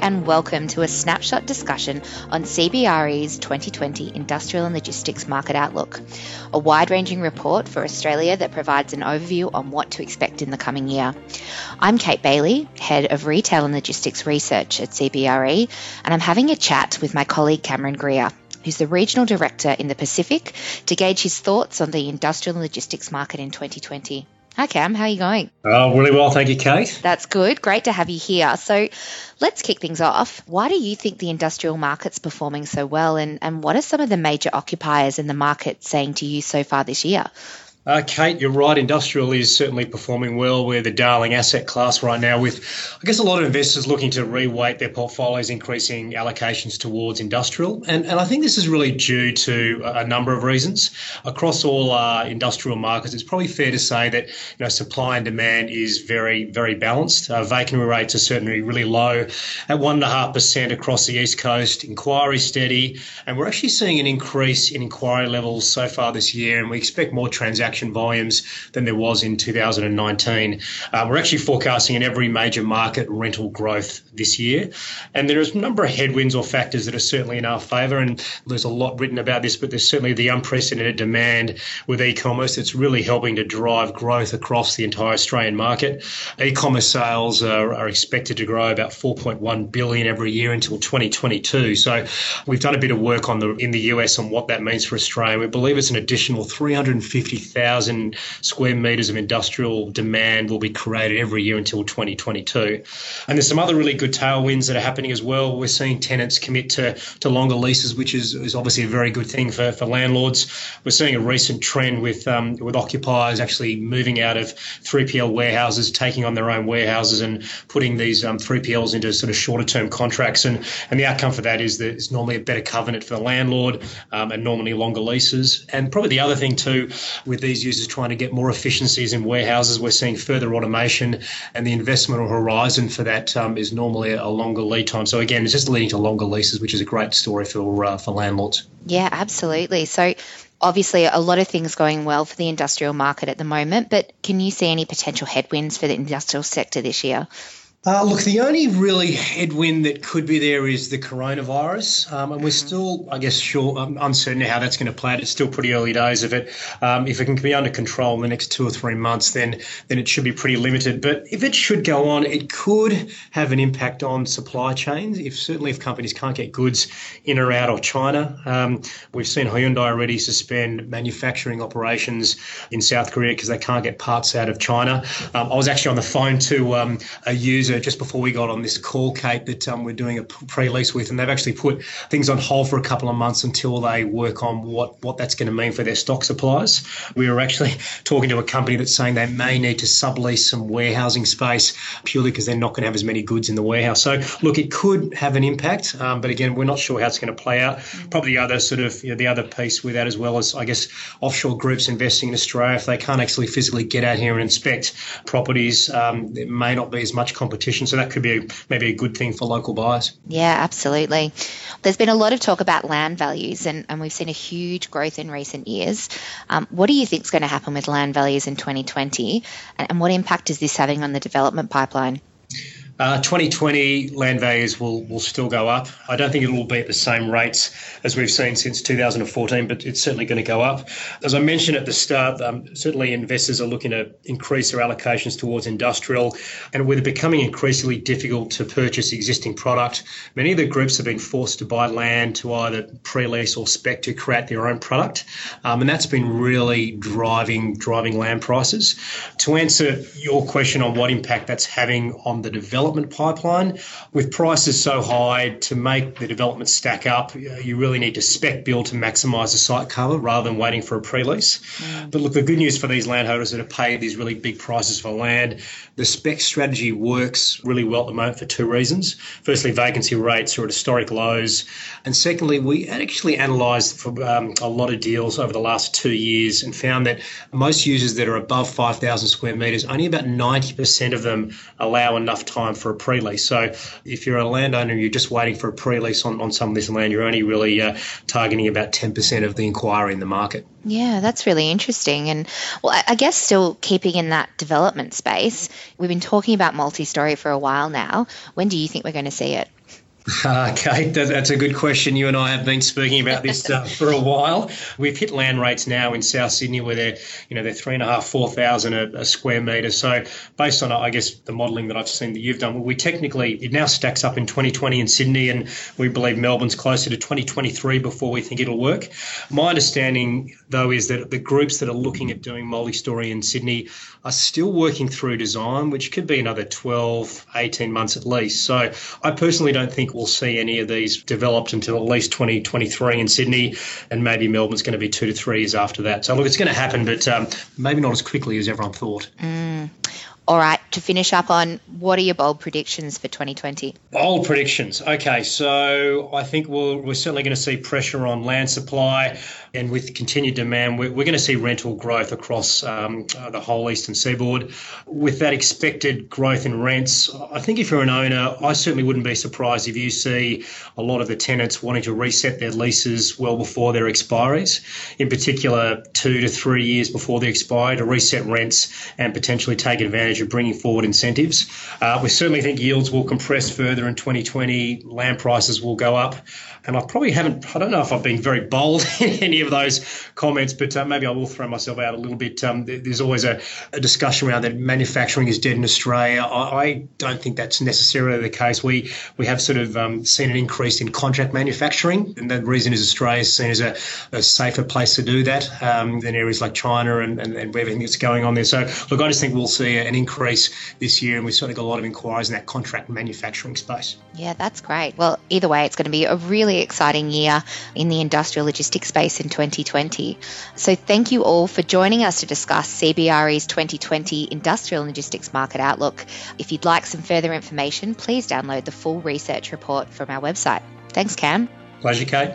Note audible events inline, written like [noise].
and welcome to a snapshot discussion on CBRE's 2020 Industrial and Logistics Market Outlook, a wide ranging report for Australia that provides an overview on what to expect in the coming year. I'm Kate Bailey, Head of Retail and Logistics Research at CBRE, and I'm having a chat with my colleague Cameron Greer, who's the Regional Director in the Pacific, to gauge his thoughts on the industrial and logistics market in 2020. Hi, Cam. How are you going? Oh, really well. Thank you, Kate. That's good. Great to have you here. So let's kick things off. Why do you think the industrial market's performing so well? And, and what are some of the major occupiers in the market saying to you so far this year? Uh, Kate, you're right. Industrial is certainly performing well. We're the darling asset class right now, with I guess a lot of investors looking to reweight their portfolios, increasing allocations towards industrial. And, and I think this is really due to a number of reasons. Across all uh, industrial markets, it's probably fair to say that you know supply and demand is very, very balanced. Uh, vacancy rates are certainly really low at one and a half percent across the east coast. Inquiry steady, and we're actually seeing an increase in inquiry levels so far this year, and we expect more transactions transaction volumes than there was in 2019. Uh, we're actually forecasting in every major market rental growth this year. And there's a number of headwinds or factors that are certainly in our favour. And there's a lot written about this, but there's certainly the unprecedented demand with e commerce that's really helping to drive growth across the entire Australian market. E commerce sales are, are expected to grow about 4.1 billion every year until 2022. So we've done a bit of work on the in the US on what that means for Australia. We believe it's an additional 350,000 thousand square meters of industrial demand will be created every year until 2022. And there's some other really good tailwinds that are happening as well. We're seeing tenants commit to, to longer leases, which is, is obviously a very good thing for, for landlords. We're seeing a recent trend with um, with occupiers actually moving out of 3PL warehouses, taking on their own warehouses and putting these um, 3PLs into sort of shorter term contracts. And, and the outcome for that is that it's normally a better covenant for the landlord um, and normally longer leases. And probably the other thing too with these users trying to get more efficiencies in warehouses. We're seeing further automation, and the investment horizon for that um, is normally a longer lead time. So again, it's just leading to longer leases, which is a great story for uh, for landlords. Yeah, absolutely. So obviously a lot of things going well for the industrial market at the moment, but can you see any potential headwinds for the industrial sector this year? Uh, look, the only really headwind that could be there is the coronavirus, um, and we're mm-hmm. still, I guess, sure um, uncertain how that's going to play out. It's still pretty early days of it. Um, if it can be under control in the next two or three months, then then it should be pretty limited. But if it should go on, it could have an impact on supply chains. If certainly if companies can't get goods in or out of China, um, we've seen Hyundai already suspend manufacturing operations in South Korea because they can't get parts out of China. Um, I was actually on the phone to um, a user just before we got on this call, Kate, that um, we're doing a pre-lease with, and they've actually put things on hold for a couple of months until they work on what what that's going to mean for their stock supplies. We were actually [laughs] talking to a company that's saying they may need to sublease some warehousing space purely because they're not going to have as many goods in the warehouse. So, look, it could have an impact, um, but again, we're not sure how it's going to play out. Probably the other sort of you know, the other piece with that as well as I guess offshore groups investing in Australia, if they can't actually physically get out here and inspect properties, um, there may not be as much competition competition. So that could be maybe a good thing for local buyers. Yeah, absolutely. There's been a lot of talk about land values, and, and we've seen a huge growth in recent years. Um, what do you think is going to happen with land values in 2020, and, and what impact is this having on the development pipeline? Uh, 2020 land values will, will still go up. I don't think it will be at the same rates as we've seen since 2014, but it's certainly going to go up. As I mentioned at the start, um, certainly investors are looking to increase their allocations towards industrial, and with it becoming increasingly difficult to purchase existing product, many of the groups have been forced to buy land to either pre-lease or spec to create their own product, um, and that's been really driving driving land prices. To answer your question on what impact that's having on the development development pipeline. With prices so high, to make the development stack up, you really need to spec build to maximise the site cover rather than waiting for a pre-lease. Mm. But look, the good news for these landholders that have paid these really big prices for land, the spec strategy works really well at the moment for two reasons. Firstly, vacancy rates are at historic lows, and secondly, we actually analysed for um, a lot of deals over the last two years and found that most users that are above 5,000 square metres, only about 90% of them allow enough time for a pre-lease. So if you're a landowner and you're just waiting for a pre-lease on, on some of this land, you're only really uh, targeting about 10% of the inquiry in the market. Yeah, that's really interesting. And well, I guess still keeping in that development space, we've been talking about multi-story for a while now. When do you think we're going to see it? [laughs] Uh, Kate, that's a good question. You and I have been speaking about this uh, [laughs] for a while. We've hit land rates now in South Sydney where they're, you know, they're three and a half, four thousand a, a square metre. So based on, I guess, the modelling that I've seen that you've done, we technically it now stacks up in 2020 in Sydney, and we believe Melbourne's closer to 2023 before we think it'll work. My understanding, though, is that the groups that are looking at doing multi-story in Sydney are still working through design, which could be another 12, 18 months at least. So I personally don't think we'll see any of these developed until at least 2023 in Sydney, and maybe Melbourne's going to be two to three years after that. So look, it's going to happen, but um, maybe not as quickly as everyone thought. Mm. All right, to finish up on what are your bold predictions for 2020? Bold predictions. Okay, so I think we'll, we're certainly going to see pressure on land supply, and with continued demand, we're, we're going to see rental growth across um, uh, the whole eastern seaboard. With that expected growth in rents, I think if you're an owner, I certainly wouldn't be surprised if you see a lot of the tenants wanting to reset their leases well before their expiries, in particular, two to three years before they expire to reset rents and potentially take advantage advantage of bringing forward incentives. Uh, we certainly think yields will compress further in 2020. Land prices will go up. And I probably haven't, I don't know if I've been very bold [laughs] in any of those comments, but uh, maybe I will throw myself out a little bit. Um, there's always a, a, discussion around that manufacturing is dead in Australia. I, I, don't think that's necessarily the case. We we have sort of um, seen an increase in contract manufacturing, and the reason is Australia is seen as a, a safer place to do that um, than areas like China and, and, and everything that's going on there. So, look, I just think we'll see an increase this year, and we've certainly got a lot of inquiries in that contract manufacturing space. Yeah, that's great. Well, either way, it's going to be a exciting year in the industrial logistics space in 2020. So, thank you all for joining us to discuss CBRE's 2020 industrial logistics market outlook. If you'd like some further information, please download the full research report from our website. Thanks, Cam. Pleasure, Kate.